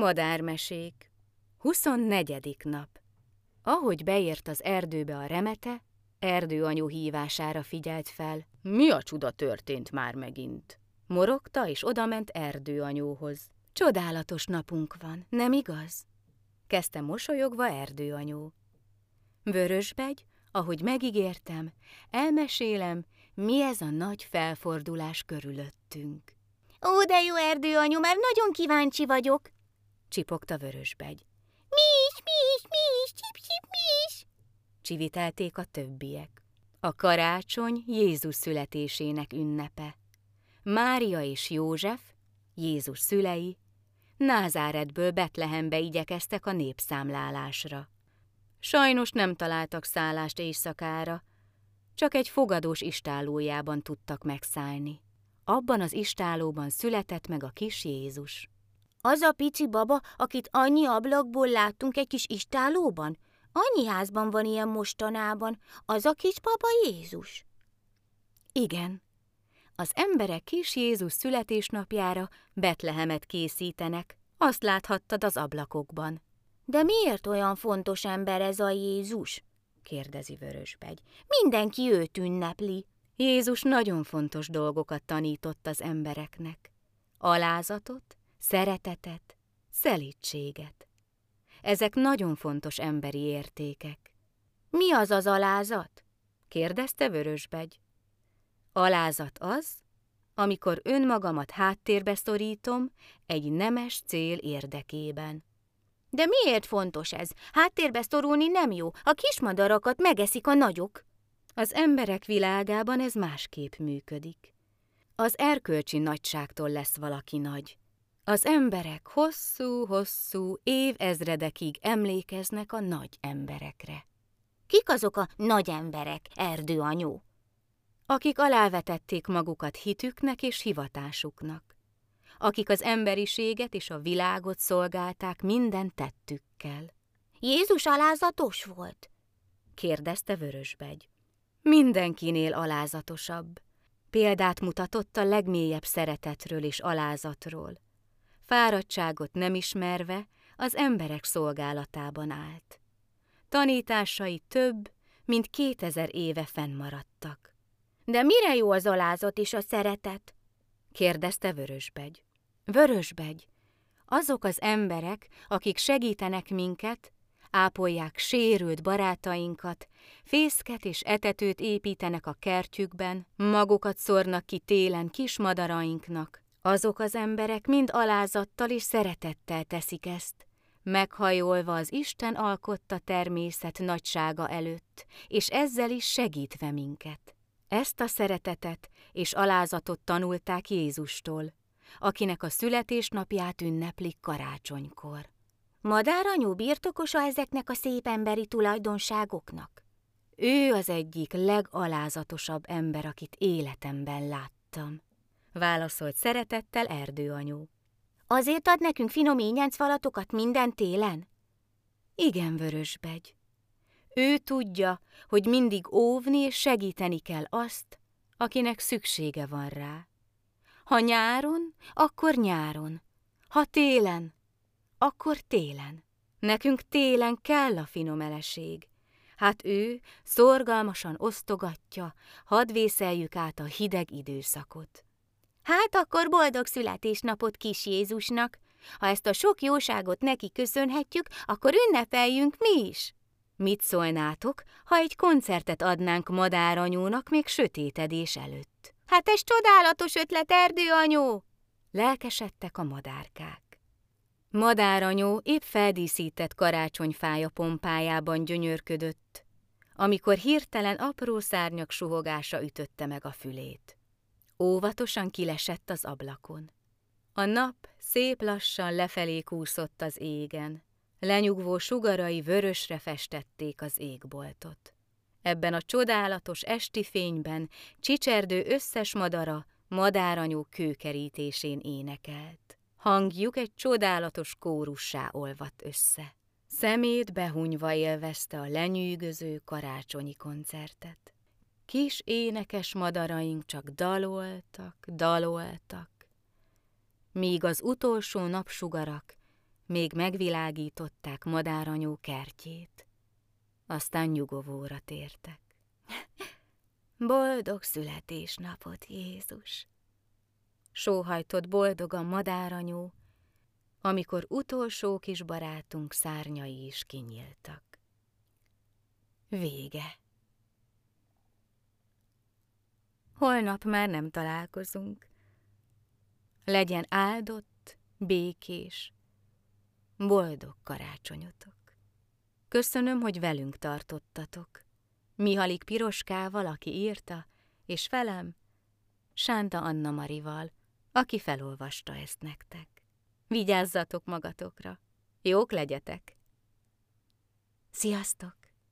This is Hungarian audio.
Madármesék 24. nap Ahogy beért az erdőbe a remete, erdőanyú hívására figyelt fel. Mi a csuda történt már megint? Morogta és odament erdőanyóhoz. Csodálatos napunk van, nem igaz? Kezdte mosolyogva erdőanyó. Vörösbegy, ahogy megígértem, elmesélem, mi ez a nagy felfordulás körülöttünk. Ó, de jó erdőanyu, már nagyon kíváncsi vagyok, csipogta Vörösbegy. Mi is, mi is, mi is, csip, csip, mi is, csivitelték a többiek. A karácsony Jézus születésének ünnepe. Mária és József, Jézus szülei, Názáretből Betlehembe igyekeztek a népszámlálásra. Sajnos nem találtak szállást éjszakára, csak egy fogadós istálójában tudtak megszállni. Abban az istálóban született meg a kis Jézus. Az a pici baba, akit annyi ablakból láttunk egy kis istálóban? Annyi házban van ilyen mostanában. Az a kis baba Jézus? Igen. Az emberek kis Jézus születésnapjára Betlehemet készítenek. Azt láthattad az ablakokban. De miért olyan fontos ember ez a Jézus? kérdezi Vörösbegy. Mindenki őt ünnepli. Jézus nagyon fontos dolgokat tanított az embereknek. Alázatot, szeretetet, szelítséget. Ezek nagyon fontos emberi értékek. Mi az az alázat? kérdezte Vörösbegy. Alázat az, amikor önmagamat háttérbe szorítom egy nemes cél érdekében. De miért fontos ez? Háttérbe szorulni nem jó, a kismadarakat megeszik a nagyok. Az emberek világában ez másképp működik. Az erkölcsi nagyságtól lesz valaki nagy. Az emberek hosszú-hosszú évezredekig emlékeznek a nagy emberekre. Kik azok a nagy emberek, erdőanyó? Akik alávetették magukat hitüknek és hivatásuknak. Akik az emberiséget és a világot szolgálták minden tettükkel. Jézus alázatos volt? kérdezte Vörösbegy. Mindenkinél alázatosabb. Példát mutatott a legmélyebb szeretetről és alázatról fáradtságot nem ismerve az emberek szolgálatában állt. Tanításai több, mint kétezer éve fennmaradtak. De mire jó az alázat és a szeretet? kérdezte Vörösbegy. Vörösbegy, azok az emberek, akik segítenek minket, ápolják sérült barátainkat, fészket és etetőt építenek a kertjükben, magukat szórnak ki télen kismadarainknak, azok az emberek mind alázattal és szeretettel teszik ezt, meghajolva az Isten alkotta természet nagysága előtt, és ezzel is segítve minket. Ezt a szeretetet és alázatot tanulták Jézustól, akinek a születésnapját ünneplik karácsonykor. Madáranyú birtokosa ezeknek a szép emberi tulajdonságoknak? Ő az egyik legalázatosabb ember, akit életemben láttam válaszolt szeretettel erdőanyú. Azért ad nekünk finom falatokat minden télen? Igen, Vörösbegy. Ő tudja, hogy mindig óvni és segíteni kell azt, akinek szüksége van rá. Ha nyáron, akkor nyáron. Ha télen, akkor télen. Nekünk télen kell a finomeleség. Hát ő szorgalmasan osztogatja, hadd vészeljük át a hideg időszakot. Hát akkor boldog születésnapot kis Jézusnak! Ha ezt a sok jóságot neki köszönhetjük, akkor ünnepeljünk mi is! Mit szólnátok, ha egy koncertet adnánk madáranyónak még sötétedés előtt? Hát ez csodálatos ötlet, erdőanyó! Lelkesedtek a madárkák. Madáranyó épp feldíszített karácsonyfája pompájában gyönyörködött, amikor hirtelen apró szárnyak suhogása ütötte meg a fülét. Óvatosan kilesett az ablakon. A nap szép lassan lefelé kúszott az égen, lenyugvó sugarai vörösre festették az égboltot. Ebben a csodálatos esti fényben csicserdő összes madara madáranyú kőkerítésén énekelt. Hangjuk egy csodálatos kórussá olvadt össze. Szemét behunyva élvezte a lenyűgöző karácsonyi koncertet. Kis énekes madaraink csak daloltak, daloltak, míg az utolsó napsugarak még megvilágították madáranyó kertjét. Aztán nyugovóra tértek. Boldog születésnapot, Jézus! Sóhajtott boldogan madáranyó, amikor utolsó kis barátunk szárnyai is kinyíltak. Vége. Holnap már nem találkozunk. Legyen áldott, békés, boldog karácsonyotok. Köszönöm, hogy velünk tartottatok. Mihalik Piroskával, aki írta, és velem, Sánta Anna Marival, aki felolvasta ezt nektek. Vigyázzatok magatokra, jók legyetek! Sziasztok!